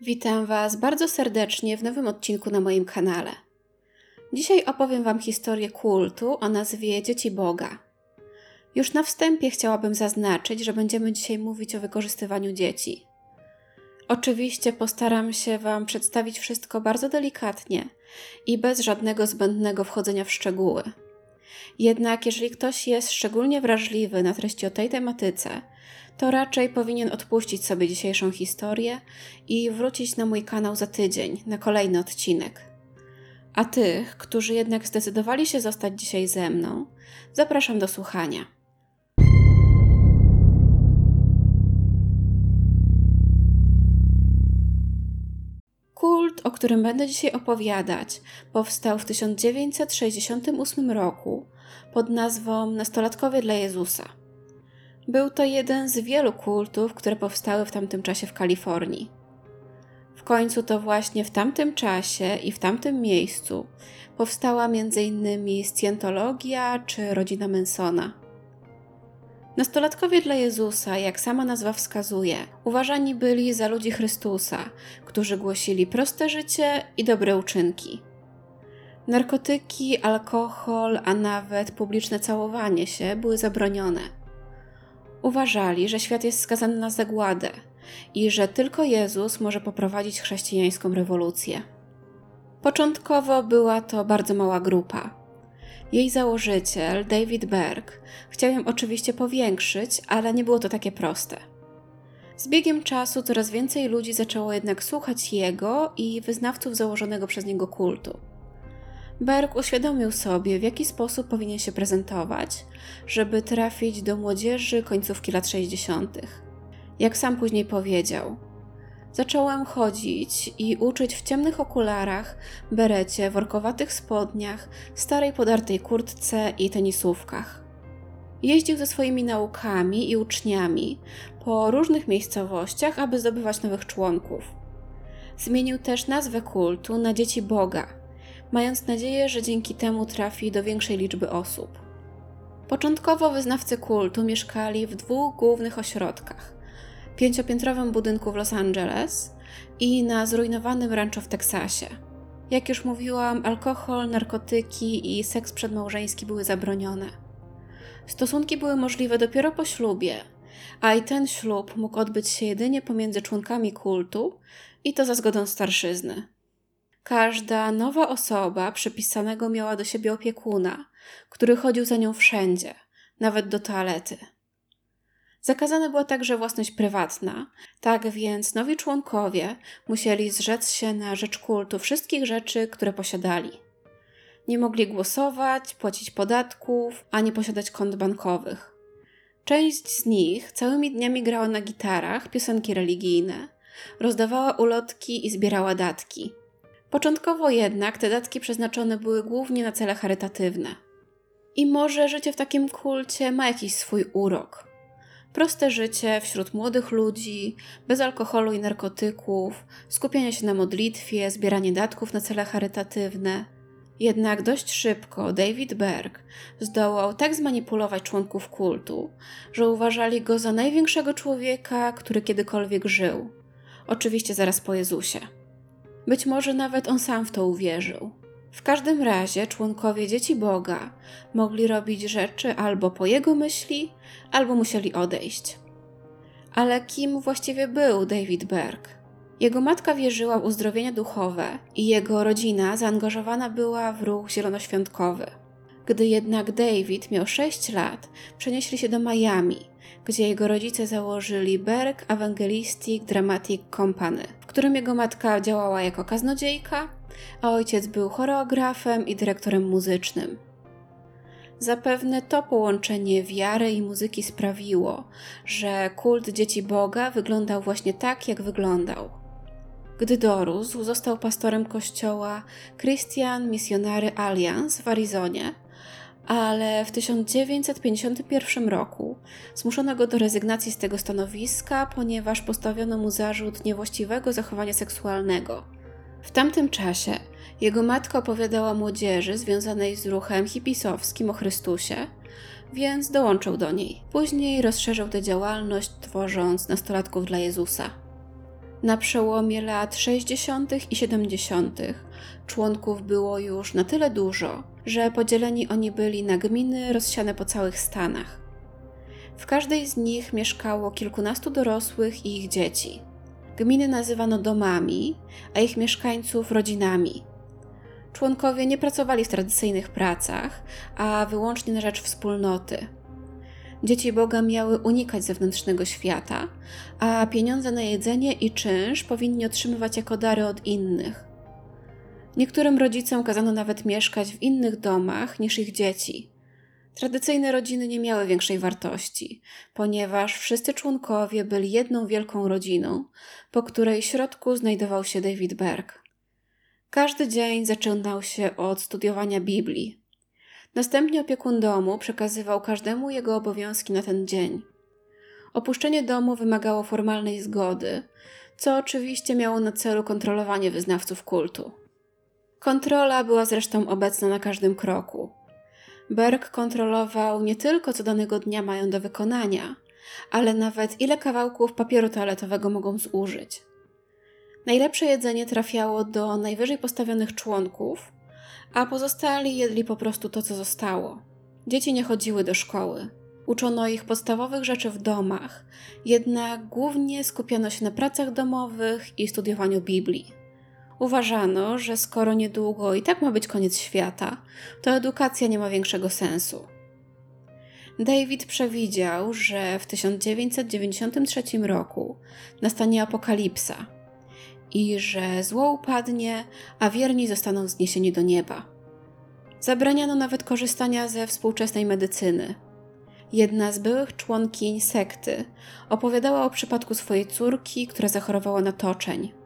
Witam Was bardzo serdecznie w nowym odcinku na moim kanale. Dzisiaj opowiem Wam historię kultu o nazwie Dzieci Boga. Już na wstępie chciałabym zaznaczyć, że będziemy dzisiaj mówić o wykorzystywaniu dzieci. Oczywiście postaram się Wam przedstawić wszystko bardzo delikatnie i bez żadnego zbędnego wchodzenia w szczegóły. Jednak jeżeli ktoś jest szczególnie wrażliwy na treści o tej tematyce, to raczej powinien odpuścić sobie dzisiejszą historię i wrócić na mój kanał za tydzień na kolejny odcinek. A tych, którzy jednak zdecydowali się zostać dzisiaj ze mną, zapraszam do słuchania. Kult, o którym będę dzisiaj opowiadać, powstał w 1968 roku pod nazwą Nastolatkowie dla Jezusa. Był to jeden z wielu kultów, które powstały w tamtym czasie w Kalifornii. W końcu to właśnie w tamtym czasie i w tamtym miejscu powstała m.in. Scientologia czy rodzina Mansona. Nastolatkowie dla Jezusa, jak sama nazwa wskazuje, uważani byli za ludzi Chrystusa, którzy głosili proste życie i dobre uczynki. Narkotyki, alkohol, a nawet publiczne całowanie się były zabronione. Uważali, że świat jest skazany na zagładę i że tylko Jezus może poprowadzić chrześcijańską rewolucję. Początkowo była to bardzo mała grupa. Jej założyciel, David Berg, chciał ją oczywiście powiększyć, ale nie było to takie proste. Z biegiem czasu coraz więcej ludzi zaczęło jednak słuchać jego i wyznawców założonego przez niego kultu. Berg uświadomił sobie, w jaki sposób powinien się prezentować, żeby trafić do młodzieży końcówki lat 60. Jak sam później powiedział, zacząłem chodzić i uczyć w ciemnych okularach, berecie, workowatych spodniach, starej podartej kurtce i tenisówkach. Jeździł ze swoimi naukami i uczniami po różnych miejscowościach, aby zdobywać nowych członków. Zmienił też nazwę kultu na Dzieci Boga – mając nadzieję, że dzięki temu trafi do większej liczby osób. Początkowo wyznawcy kultu mieszkali w dwóch głównych ośrodkach: pięciopiętrowym budynku w Los Angeles i na zrujnowanym rancho w Teksasie. Jak już mówiłam, alkohol, narkotyki i seks przedmałżeński były zabronione. Stosunki były możliwe dopiero po ślubie, a i ten ślub mógł odbyć się jedynie pomiędzy członkami kultu i to za zgodą starszyzny. Każda nowa osoba przypisanego miała do siebie opiekuna, który chodził za nią wszędzie, nawet do toalety. Zakazana była także własność prywatna, tak więc nowi członkowie musieli zrzec się na rzecz kultu wszystkich rzeczy, które posiadali. Nie mogli głosować, płacić podatków, ani posiadać kont bankowych. Część z nich całymi dniami grała na gitarach piosenki religijne, rozdawała ulotki i zbierała datki – Początkowo jednak te datki przeznaczone były głównie na cele charytatywne. I może życie w takim kulcie ma jakiś swój urok. Proste życie wśród młodych ludzi, bez alkoholu i narkotyków, skupianie się na modlitwie, zbieranie datków na cele charytatywne. Jednak dość szybko David Berg zdołał tak zmanipulować członków kultu, że uważali go za największego człowieka, który kiedykolwiek żył. Oczywiście zaraz po Jezusie. Być może nawet on sam w to uwierzył. W każdym razie członkowie dzieci Boga mogli robić rzeczy albo po jego myśli, albo musieli odejść. Ale kim właściwie był David Berg? Jego matka wierzyła w uzdrowienia duchowe i jego rodzina zaangażowana była w ruch zielonoświątkowy. Gdy jednak David miał 6 lat, przenieśli się do Miami, gdzie jego rodzice założyli Berg Evangelistic Dramatic Company, w którym jego matka działała jako kaznodziejka, a ojciec był choreografem i dyrektorem muzycznym. Zapewne to połączenie wiary i muzyki sprawiło, że kult dzieci Boga wyglądał właśnie tak, jak wyglądał. Gdy dorósł, został pastorem kościoła Christian Missionary Alliance w Arizonie, ale w 1951 roku zmuszono go do rezygnacji z tego stanowiska, ponieważ postawiono mu zarzut niewłaściwego zachowania seksualnego. W tamtym czasie jego matka opowiadała młodzieży związanej z ruchem hipisowskim o Chrystusie, więc dołączył do niej. Później rozszerzył tę działalność, tworząc nastolatków dla Jezusa. Na przełomie lat 60. i 70. członków było już na tyle dużo, że podzieleni oni byli na gminy rozsiane po całych Stanach. W każdej z nich mieszkało kilkunastu dorosłych i ich dzieci. Gminy nazywano domami, a ich mieszkańców rodzinami. Członkowie nie pracowali w tradycyjnych pracach, a wyłącznie na rzecz wspólnoty. Dzieci Boga miały unikać zewnętrznego świata, a pieniądze na jedzenie i czynsz powinni otrzymywać jako dary od innych. Niektórym rodzicom kazano nawet mieszkać w innych domach niż ich dzieci. Tradycyjne rodziny nie miały większej wartości, ponieważ wszyscy członkowie byli jedną wielką rodziną, po której środku znajdował się David Berg. Każdy dzień zaczynał się od studiowania Biblii. Następnie opiekun domu przekazywał każdemu jego obowiązki na ten dzień. Opuszczenie domu wymagało formalnej zgody, co oczywiście miało na celu kontrolowanie wyznawców kultu. Kontrola była zresztą obecna na każdym kroku. Berg kontrolował nie tylko co danego dnia mają do wykonania, ale nawet ile kawałków papieru toaletowego mogą zużyć. Najlepsze jedzenie trafiało do najwyżej postawionych członków, a pozostali jedli po prostu to, co zostało. Dzieci nie chodziły do szkoły. Uczono ich podstawowych rzeczy w domach, jednak głównie skupiano się na pracach domowych i studiowaniu Biblii. Uważano, że skoro niedługo i tak ma być koniec świata, to edukacja nie ma większego sensu. David przewidział, że w 1993 roku nastanie apokalipsa i że zło upadnie, a wierni zostaną zniesieni do nieba. Zabraniano nawet korzystania ze współczesnej medycyny. Jedna z byłych członkiń sekty opowiadała o przypadku swojej córki, która zachorowała na toczeń.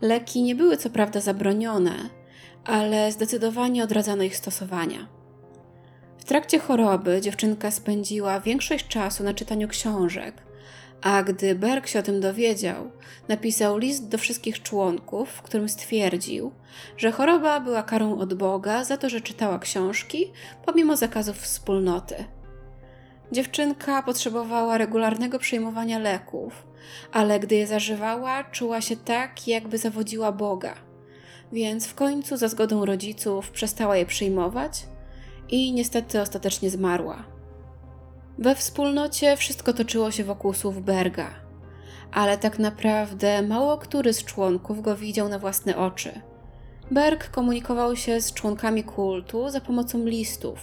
Leki nie były co prawda zabronione, ale zdecydowanie odradzano ich stosowania. W trakcie choroby dziewczynka spędziła większość czasu na czytaniu książek, a gdy Berg się o tym dowiedział, napisał list do wszystkich członków, w którym stwierdził, że choroba była karą od Boga za to, że czytała książki pomimo zakazów wspólnoty. Dziewczynka potrzebowała regularnego przyjmowania leków, ale gdy je zażywała, czuła się tak, jakby zawodziła Boga. Więc w końcu, za zgodą rodziców, przestała je przyjmować i niestety ostatecznie zmarła. We wspólnocie wszystko toczyło się wokół słów Berga, ale tak naprawdę mało który z członków go widział na własne oczy. Berg komunikował się z członkami kultu za pomocą listów,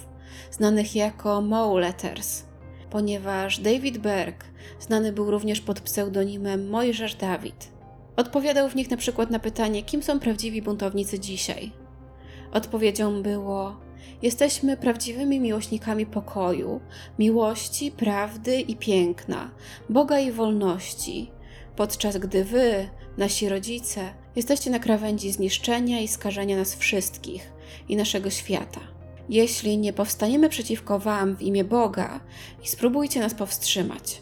znanych jako Moe Letters, ponieważ David Berg znany był również pod pseudonimem Mojżesz Dawid. Odpowiadał w nich na przykład na pytanie, kim są prawdziwi buntownicy dzisiaj. Odpowiedzią było: Jesteśmy prawdziwymi miłośnikami pokoju, miłości, prawdy i piękna, Boga i wolności, podczas gdy wy, nasi rodzice, jesteście na krawędzi zniszczenia i skażenia nas wszystkich i naszego świata. Jeśli nie powstaniemy przeciwko Wam w imię Boga i spróbujcie nas powstrzymać.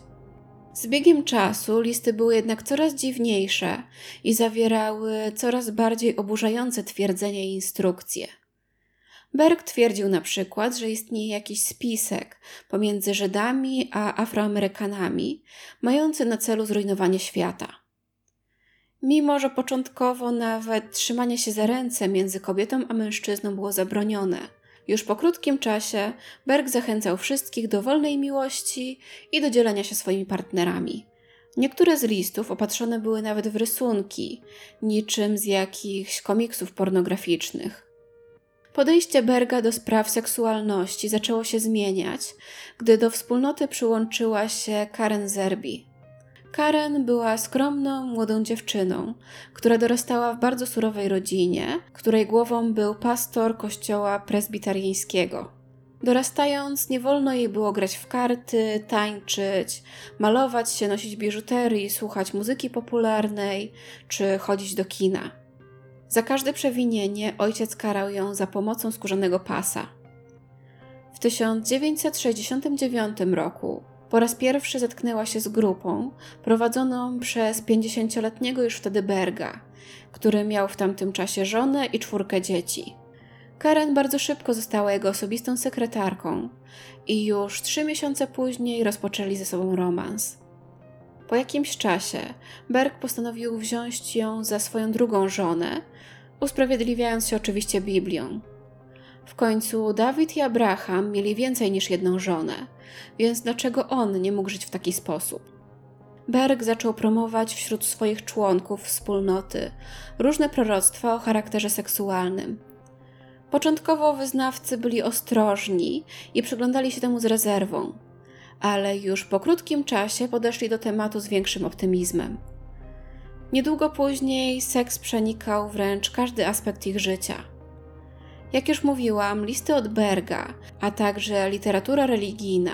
Z biegiem czasu listy były jednak coraz dziwniejsze i zawierały coraz bardziej oburzające twierdzenia i instrukcje. Berg twierdził na przykład, że istnieje jakiś spisek pomiędzy Żydami a Afroamerykanami, mający na celu zrujnowanie świata. Mimo, że początkowo nawet trzymanie się za ręce między kobietą a mężczyzną było zabronione, już po krótkim czasie Berg zachęcał wszystkich do wolnej miłości i do dzielenia się swoimi partnerami. Niektóre z listów opatrzone były nawet w rysunki, niczym z jakichś komiksów pornograficznych. Podejście Berga do spraw seksualności zaczęło się zmieniać, gdy do wspólnoty przyłączyła się Karen Zerbi. Karen była skromną, młodą dziewczyną, która dorastała w bardzo surowej rodzinie, której głową był pastor kościoła prezbiteriańskiego. Dorastając, nie wolno jej było grać w karty, tańczyć, malować się, nosić biżuterii, słuchać muzyki popularnej czy chodzić do kina. Za każde przewinienie ojciec karał ją za pomocą skórzanego pasa. W 1969 roku po raz pierwszy zetknęła się z grupą prowadzoną przez 50-letniego już wtedy Berga, który miał w tamtym czasie żonę i czwórkę dzieci. Karen bardzo szybko została jego osobistą sekretarką i już trzy miesiące później rozpoczęli ze sobą romans. Po jakimś czasie Berg postanowił wziąć ją za swoją drugą żonę, usprawiedliwiając się oczywiście Biblią. W końcu Dawid i Abraham mieli więcej niż jedną żonę, więc dlaczego on nie mógł żyć w taki sposób? Berg zaczął promować wśród swoich członków wspólnoty różne proroctwa o charakterze seksualnym. Początkowo wyznawcy byli ostrożni i przyglądali się temu z rezerwą, ale już po krótkim czasie podeszli do tematu z większym optymizmem. Niedługo później seks przenikał wręcz każdy aspekt ich życia. Jak już mówiłam, listy od Berga, a także literatura religijna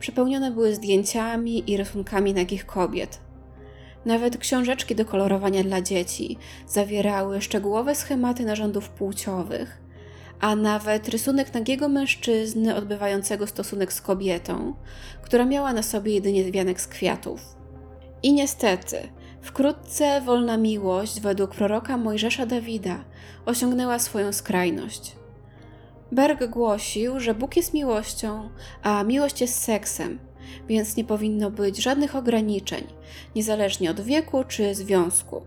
przepełnione były zdjęciami i rysunkami nagich kobiet. Nawet książeczki do kolorowania dla dzieci zawierały szczegółowe schematy narządów płciowych, a nawet rysunek nagiego mężczyzny odbywającego stosunek z kobietą, która miała na sobie jedynie wianek z kwiatów. I niestety, wkrótce wolna miłość według proroka Mojżesza Dawida osiągnęła swoją skrajność. Berg głosił, że Bóg jest miłością, a miłość jest seksem, więc nie powinno być żadnych ograniczeń, niezależnie od wieku czy związku.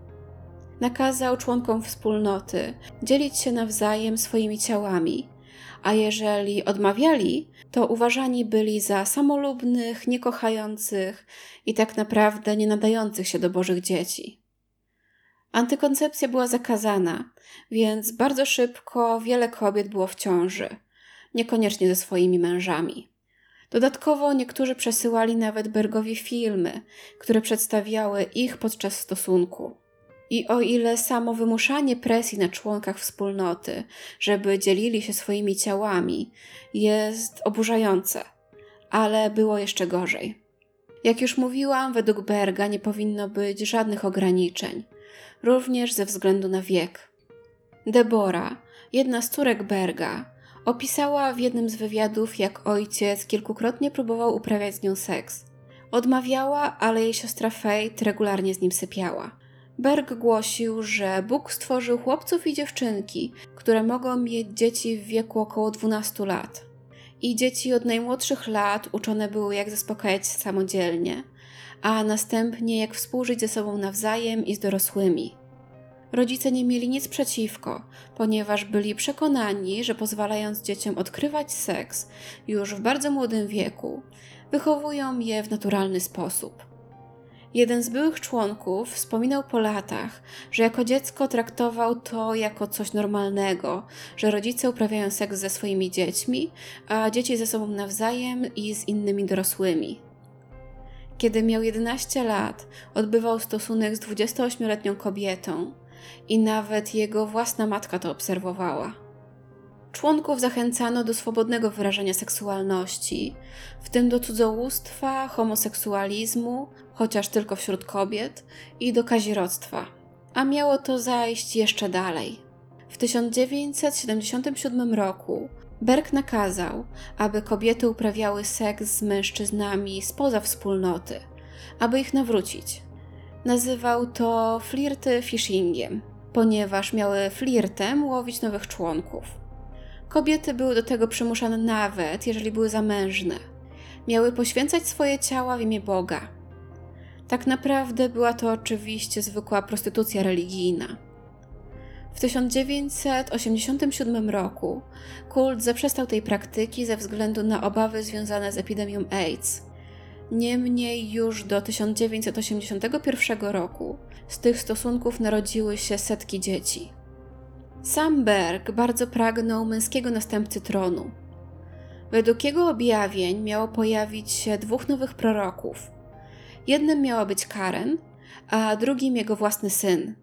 Nakazał członkom wspólnoty dzielić się nawzajem swoimi ciałami, a jeżeli odmawiali, to uważani byli za samolubnych, niekochających i tak naprawdę nie nadających się do Bożych dzieci. Antykoncepcja była zakazana, więc bardzo szybko wiele kobiet było w ciąży, niekoniecznie ze swoimi mężami. Dodatkowo niektórzy przesyłali nawet Bergowi filmy, które przedstawiały ich podczas stosunku. I o ile samo wymuszanie presji na członkach wspólnoty, żeby dzielili się swoimi ciałami, jest oburzające, ale było jeszcze gorzej. Jak już mówiłam, według Berga nie powinno być żadnych ograniczeń, również ze względu na wiek. Debora, jedna z córek Berga, opisała w jednym z wywiadów, jak ojciec kilkukrotnie próbował uprawiać z nią seks. Odmawiała, ale jej siostra Faith regularnie z nim sypiała. Berg głosił, że Bóg stworzył chłopców i dziewczynki, które mogą mieć dzieci w wieku około 12 lat. I dzieci od najmłodszych lat uczone były, jak zaspokajać samodzielnie, a następnie jak współżyć ze sobą nawzajem i z dorosłymi. Rodzice nie mieli nic przeciwko, ponieważ byli przekonani, że pozwalając dzieciom odkrywać seks już w bardzo młodym wieku, wychowują je w naturalny sposób. Jeden z byłych członków wspominał po latach, że jako dziecko traktował to jako coś normalnego, że rodzice uprawiają seks ze swoimi dziećmi, a dzieci ze sobą nawzajem i z innymi dorosłymi. Kiedy miał 11 lat, odbywał stosunek z 28-letnią kobietą i nawet jego własna matka to obserwowała. Członków zachęcano do swobodnego wyrażania seksualności, w tym do cudzołóstwa, homoseksualizmu, chociaż tylko wśród kobiet, i do kazirodztwa. A miało to zajść jeszcze dalej. W 1977 roku Berg nakazał, aby kobiety uprawiały seks z mężczyznami spoza wspólnoty, aby ich nawrócić. Nazywał to flirty phishingiem, ponieważ miały flirtem łowić nowych członków. Kobiety były do tego przymuszane nawet, jeżeli były zamężne. Miały poświęcać swoje ciała w imię Boga. Tak naprawdę była to oczywiście zwykła prostytucja religijna. W 1987 roku kult zaprzestał tej praktyki ze względu na obawy związane z epidemią AIDS. Niemniej już do 1981 roku z tych stosunków narodziły się setki dzieci. Sam Berg bardzo pragnął męskiego następcy tronu. Według jego objawień miało pojawić się dwóch nowych proroków. Jednym miała być Karen, a drugim jego własny syn.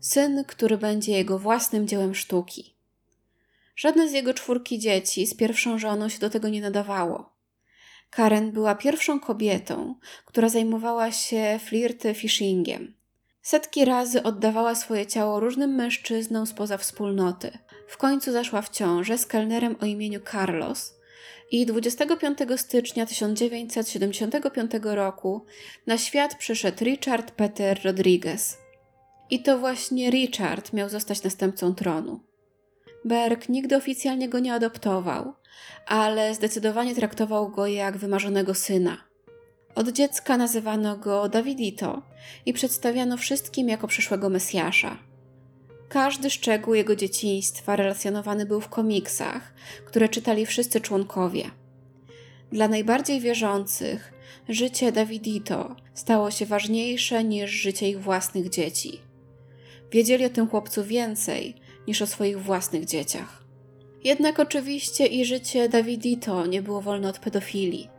Syn, który będzie jego własnym dziełem sztuki. Żadne z jego czwórki dzieci z pierwszą żoną się do tego nie nadawało. Karen była pierwszą kobietą, która zajmowała się flirty phishingiem. Setki razy oddawała swoje ciało różnym mężczyznom spoza wspólnoty. W końcu zaszła w ciążę z kelnerem o imieniu Carlos i 25 stycznia 1975 roku na świat przyszedł Richard Peter Rodriguez. I to właśnie Richard miał zostać następcą tronu. Berg nigdy oficjalnie go nie adoptował, ale zdecydowanie traktował go jak wymarzonego syna. Od dziecka nazywano go Davidito i przedstawiano wszystkim jako przyszłego Mesjasza. Każdy szczegół jego dzieciństwa relacjonowany był w komiksach, które czytali wszyscy członkowie. Dla najbardziej wierzących życie Davidito stało się ważniejsze niż życie ich własnych dzieci. Wiedzieli o tym chłopcu więcej niż o swoich własnych dzieciach. Jednak oczywiście i życie Davidito nie było wolne od pedofilii.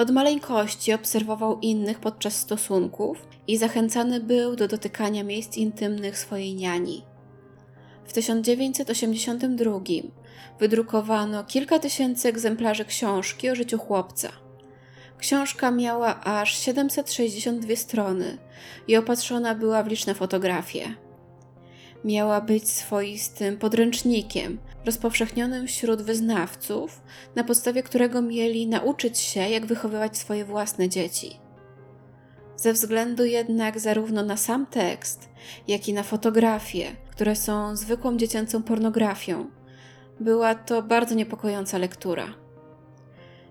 Od maleńkości obserwował innych podczas stosunków i zachęcany był do dotykania miejsc intymnych swojej niani. W 1982 wydrukowano kilka tysięcy egzemplarzy książki o życiu chłopca. Książka miała aż 762 strony i opatrzona była w liczne fotografie. Miała być swoistym podręcznikiem, rozpowszechnionym wśród wyznawców, na podstawie którego mieli nauczyć się, jak wychowywać swoje własne dzieci. Ze względu jednak zarówno na sam tekst, jak i na fotografie, które są zwykłą dziecięcą pornografią, była to bardzo niepokojąca lektura.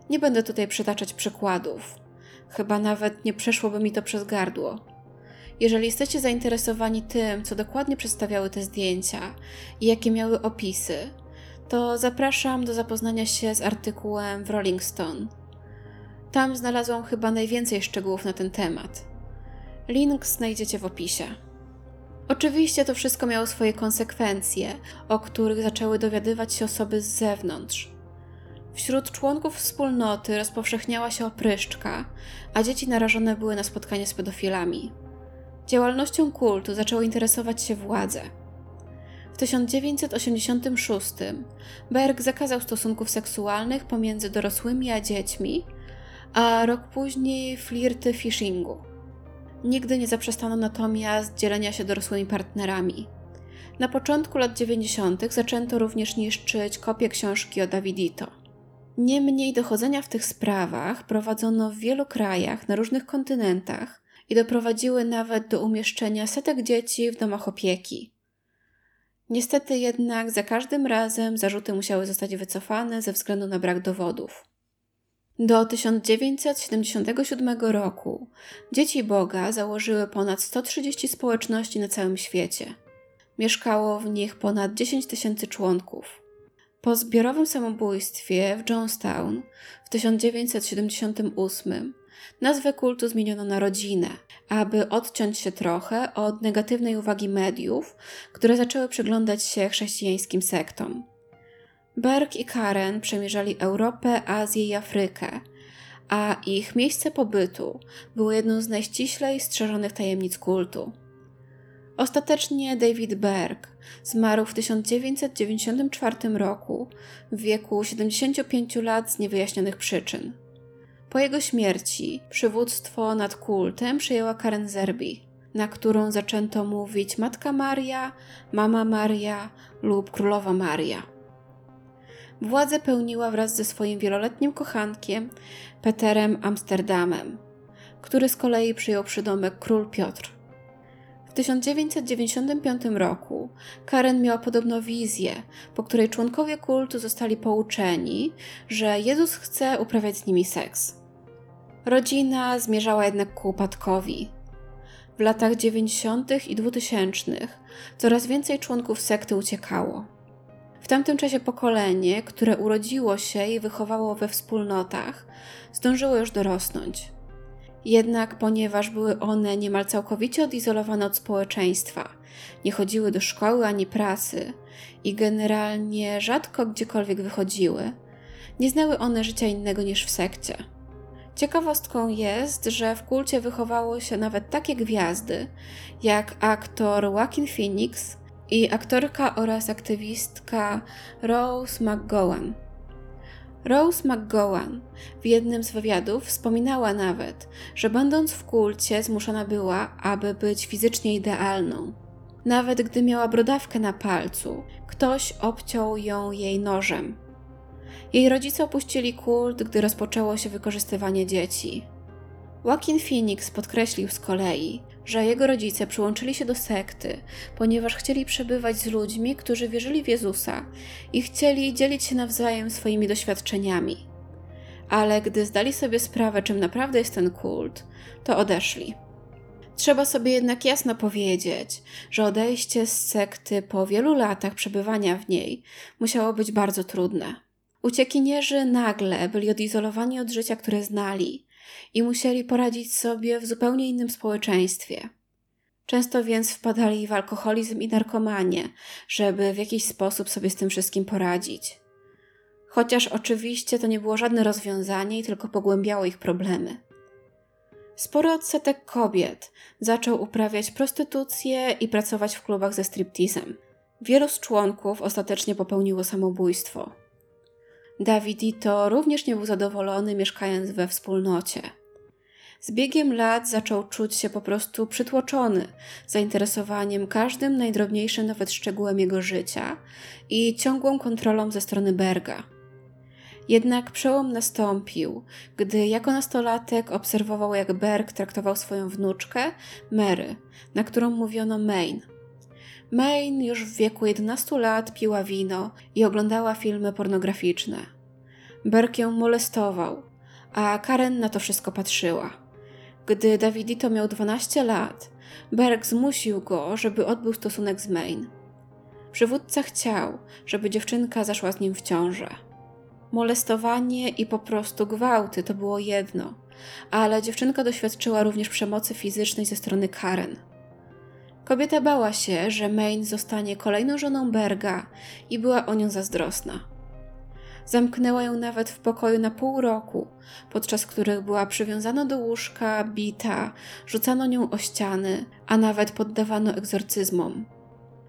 Nie będę tutaj przytaczać przykładów, chyba nawet nie przeszłoby mi to przez gardło. Jeżeli jesteście zainteresowani tym, co dokładnie przedstawiały te zdjęcia i jakie miały opisy, to zapraszam do zapoznania się z artykułem w Rolling Stone. Tam znalazłam chyba najwięcej szczegółów na ten temat. Link znajdziecie w opisie. Oczywiście to wszystko miało swoje konsekwencje, o których zaczęły dowiadywać się osoby z zewnątrz. Wśród członków wspólnoty rozpowszechniała się opryszczka, a dzieci narażone były na spotkanie z pedofilami. Działalnością kultu zaczęło interesować się władze. W 1986 Berg zakazał stosunków seksualnych pomiędzy dorosłymi a dziećmi, a rok później flirty phishingu. Nigdy nie zaprzestano natomiast dzielenia się dorosłymi partnerami. Na początku lat 90. zaczęto również niszczyć kopie książki o Davidito. Niemniej dochodzenia w tych sprawach prowadzono w wielu krajach na różnych kontynentach i doprowadziły nawet do umieszczenia setek dzieci w domach opieki. Niestety jednak za każdym razem zarzuty musiały zostać wycofane ze względu na brak dowodów. Do 1977 roku dzieci Boga założyły ponad 130 społeczności na całym świecie. Mieszkało w nich ponad 10 tysięcy członków. Po zbiorowym samobójstwie w Jonestown w 1978 nazwę kultu zmieniono na rodzinę, aby odciąć się trochę od negatywnej uwagi mediów, które zaczęły przyglądać się chrześcijańskim sektom. Berg i Karen przemierzali Europę, Azję i Afrykę, a ich miejsce pobytu było jedną z najściślej strzeżonych tajemnic kultu. Ostatecznie David Berg zmarł w 1994 roku w wieku 75 lat z niewyjaśnionych przyczyn. Po jego śmierci przywództwo nad kultem przejęła Karen Zerbi, na którą zaczęto mówić Matka Maria, Mama Maria lub Królowa Maria. Władzę pełniła wraz ze swoim wieloletnim kochankiem Peterem Amsterdamem, który z kolei przyjął przydomek Król Piotr. W 1995 roku Karen miała podobno wizję, po której członkowie kultu zostali pouczeni, że Jezus chce uprawiać z nimi seks. Rodzina zmierzała jednak ku upadkowi. W latach 90. i 2000 coraz więcej członków sekty uciekało. W tamtym czasie pokolenie, które urodziło się i wychowało we wspólnotach, zdążyło już dorosnąć. Jednak ponieważ były one niemal całkowicie odizolowane od społeczeństwa, nie chodziły do szkoły ani prasy i generalnie rzadko gdziekolwiek wychodziły, nie znały one życia innego niż w sekcie. Ciekawostką jest, że w kulcie wychowało się nawet takie gwiazdy jak aktor Joaquin Phoenix i aktorka oraz aktywistka Rose McGowan. Rose McGowan w jednym z wywiadów wspominała nawet, że będąc w kulcie zmuszona była, aby być fizycznie idealną. Nawet gdy miała brodawkę na palcu, ktoś obciął ją jej nożem. Jej rodzice opuścili kult, gdy rozpoczęło się wykorzystywanie dzieci. Joaquin Phoenix podkreślił z kolei, że jego rodzice przyłączyli się do sekty, ponieważ chcieli przebywać z ludźmi, którzy wierzyli w Jezusa i chcieli dzielić się nawzajem swoimi doświadczeniami. ale gdy zdali sobie sprawę, czym naprawdę jest ten kult, to odeszli. Trzeba sobie jednak jasno powiedzieć, że odejście z sekty po wielu latach przebywania w niej musiało być bardzo trudne. Uciekinierzy nagle byli odizolowani od życia, które znali i musieli poradzić sobie w zupełnie innym społeczeństwie. Często więc wpadali w alkoholizm i narkomanię, żeby w jakiś sposób sobie z tym wszystkim poradzić. Chociaż oczywiście to nie było żadne rozwiązanie i tylko pogłębiało ich problemy. Spory odsetek kobiet zaczął uprawiać prostytucję i pracować w klubach ze striptizem. Wielu z członków ostatecznie popełniło samobójstwo. Davidito również nie był zadowolony mieszkając we wspólnocie. Z biegiem lat zaczął czuć się po prostu przytłoczony zainteresowaniem każdym najdrobniejszym nawet szczegółem jego życia i ciągłą kontrolą ze strony Berga. Jednak przełom nastąpił, gdy jako nastolatek obserwował, jak Berg traktował swoją wnuczkę, Mary, na którą mówiono Main. Main już w wieku 11 lat piła wino i oglądała filmy pornograficzne. Berg ją molestował, a Karen na to wszystko patrzyła. Gdy Davidito miał 12 lat, Berg zmusił go, żeby odbył stosunek z Main. Przywódca chciał, żeby dziewczynka zaszła z nim w ciążę. Molestowanie i po prostu gwałty to było jedno, ale dziewczynka doświadczyła również przemocy fizycznej ze strony Karen. Kobieta bała się, że Main zostanie kolejną żoną Berga i była o nią zazdrosna. Zamknęła ją nawet w pokoju na pół roku, podczas których była przywiązana do łóżka, bita, rzucano nią o ściany, a nawet poddawano egzorcyzmom.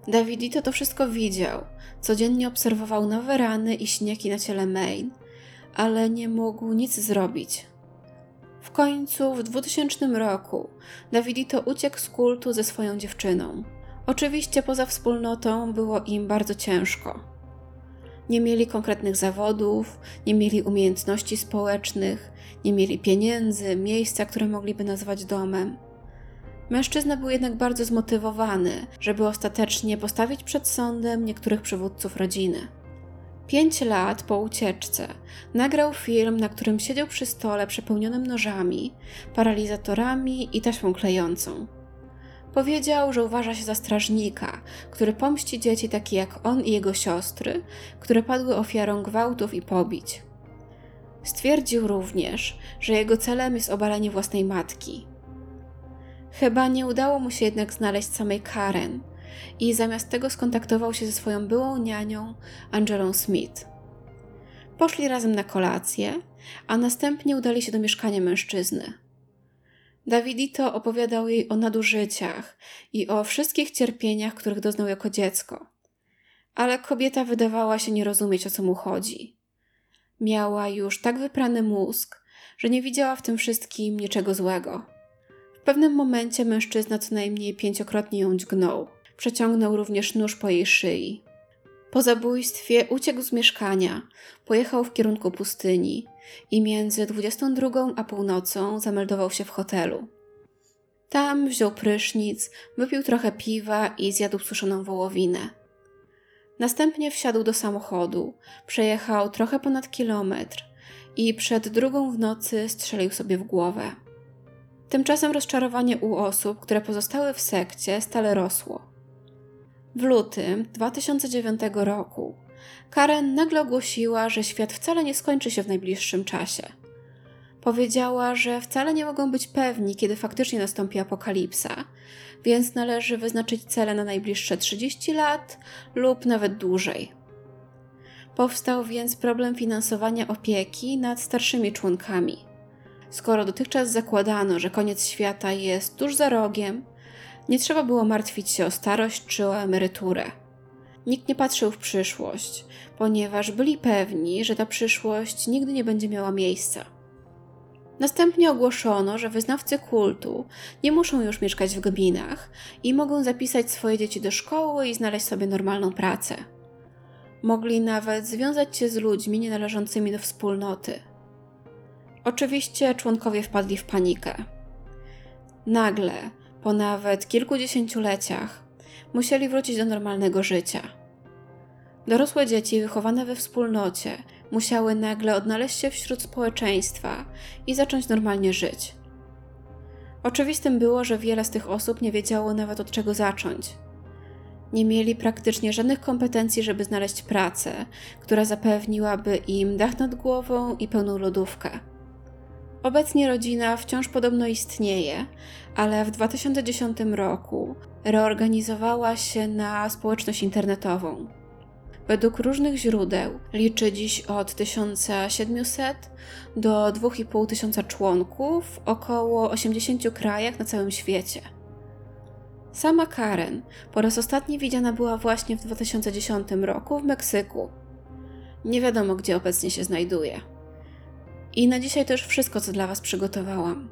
Davidito to wszystko widział. Codziennie obserwował nowe rany i śniegi na ciele Main, ale nie mógł nic zrobić. W końcu w 2000 roku Davidito uciekł z kultu ze swoją dziewczyną. Oczywiście poza wspólnotą było im bardzo ciężko. Nie mieli konkretnych zawodów, nie mieli umiejętności społecznych, nie mieli pieniędzy, miejsca, które mogliby nazwać domem. Mężczyzna był jednak bardzo zmotywowany, żeby ostatecznie postawić przed sądem niektórych przywódców rodziny. Pięć lat po ucieczce nagrał film, na którym siedział przy stole przepełnionym nożami, paralizatorami i taśmą klejącą. Powiedział, że uważa się za strażnika, który pomści dzieci takie jak on i jego siostry, które padły ofiarą gwałtów i pobić. Stwierdził również, że jego celem jest obalenie własnej matki. Chyba nie udało mu się jednak znaleźć samej Karen i zamiast tego skontaktował się ze swoją byłą nianią, Angelą Smith. Poszli razem na kolację, a następnie udali się do mieszkania mężczyzny. Davidito opowiadał jej o nadużyciach i o wszystkich cierpieniach, których doznał jako dziecko. Ale kobieta wydawała się nie rozumieć, o co mu chodzi. Miała już tak wyprany mózg, że nie widziała w tym wszystkim niczego złego. W pewnym momencie mężczyzna co najmniej pięciokrotnie ją dźgnął. Przeciągnął również nóż po jej szyi. Po zabójstwie uciekł z mieszkania, pojechał w kierunku pustyni i między 22 a północą zameldował się w hotelu. Tam wziął prysznic, wypił trochę piwa i zjadł suszoną wołowinę. Następnie wsiadł do samochodu, przejechał trochę ponad kilometr i przed drugą w nocy strzelił sobie w głowę. Tymczasem rozczarowanie u osób, które pozostały w sekcie, stale rosło. W lutym 2009 roku Karen nagle ogłosiła, że świat wcale nie skończy się w najbliższym czasie. Powiedziała, że wcale nie mogą być pewni, kiedy faktycznie nastąpi apokalipsa, więc należy wyznaczyć cele na najbliższe 30 lat lub nawet dłużej. Powstał więc problem finansowania opieki nad starszymi członkami. Skoro dotychczas zakładano, że koniec świata jest tuż za rogiem, nie trzeba było martwić się o starość czy o emeryturę. Nikt nie patrzył w przyszłość, ponieważ byli pewni, że ta przyszłość nigdy nie będzie miała miejsca. Następnie ogłoszono, że wyznawcy kultu nie muszą już mieszkać w gminach i mogą zapisać swoje dzieci do szkoły i znaleźć sobie normalną pracę. Mogli nawet związać się z ludźmi nienależącymi do wspólnoty. Oczywiście członkowie wpadli w panikę. Nagle, po nawet kilkudziesięcioleciach, musieli wrócić do normalnego życia. Dorosłe dzieci wychowane we wspólnocie musiały nagle odnaleźć się wśród społeczeństwa i zacząć normalnie żyć. Oczywistym było, że wiele z tych osób nie wiedziało nawet od czego zacząć. Nie mieli praktycznie żadnych kompetencji, żeby znaleźć pracę, która zapewniłaby im dach nad głową i pełną lodówkę. Obecnie rodzina wciąż podobno istnieje, ale w 2010 roku reorganizowała się na społeczność internetową. Według różnych źródeł liczy dziś od 1700 do 2500 członków w około 80 krajach na całym świecie. Sama Karen po raz ostatni widziana była właśnie w 2010 roku w Meksyku. Nie wiadomo, gdzie obecnie się znajduje. I na dzisiaj to już wszystko, co dla Was przygotowałam.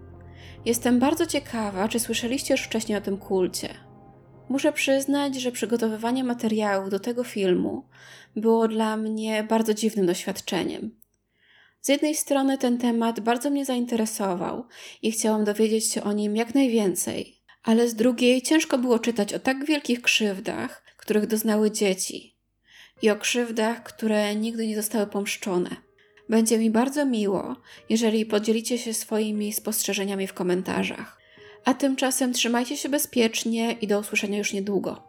Jestem bardzo ciekawa, czy słyszeliście już wcześniej o tym kulcie. Muszę przyznać, że przygotowywanie materiału do tego filmu było dla mnie bardzo dziwnym doświadczeniem. Z jednej strony ten temat bardzo mnie zainteresował i chciałam dowiedzieć się o nim jak najwięcej, ale z drugiej ciężko było czytać o tak wielkich krzywdach, których doznały dzieci i o krzywdach, które nigdy nie zostały pomszczone. Będzie mi bardzo miło, jeżeli podzielicie się swoimi spostrzeżeniami w komentarzach. A tymczasem trzymajcie się bezpiecznie i do usłyszenia już niedługo.